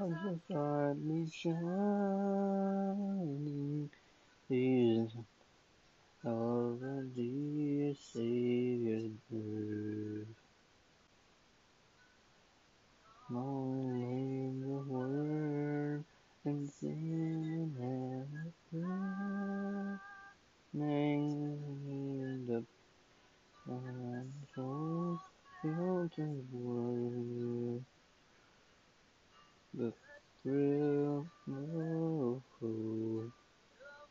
I'm brightly shining is of our dear Savior's birth. Long the word and sin and prayer, named the and so filled his word. The thrill of hope,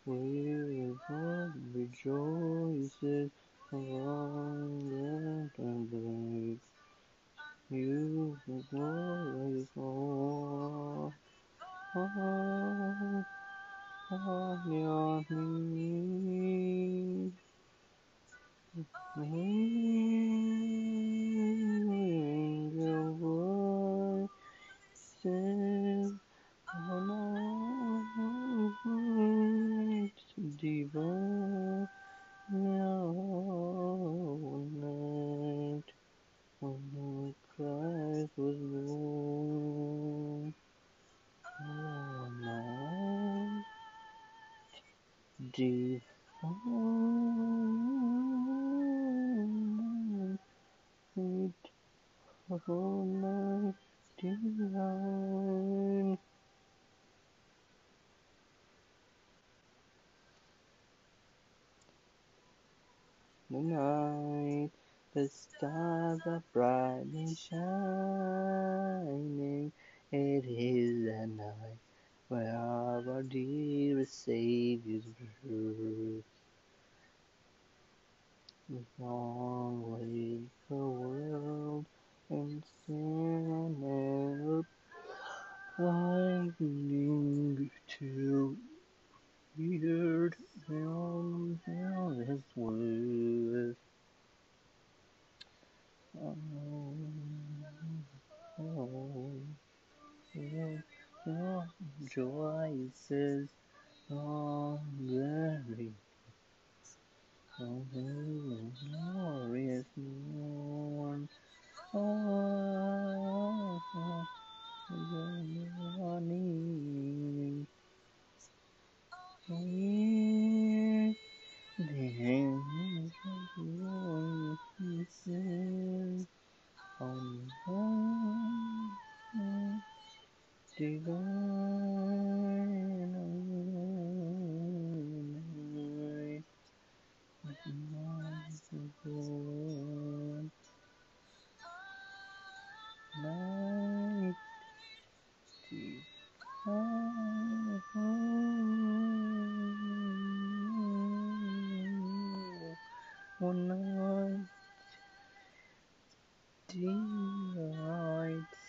where heart rejoices along the. You divine night, oh night divine. The night, the stars are brightly shining. It is the night where our dear Savior's birth. The long wait the world and sin and blinding to weird beyond his worth. Oh, oh, your, your joyces on the Oh, glorious morn. Oh, the morning. Where the angels voices on high divine night. Delights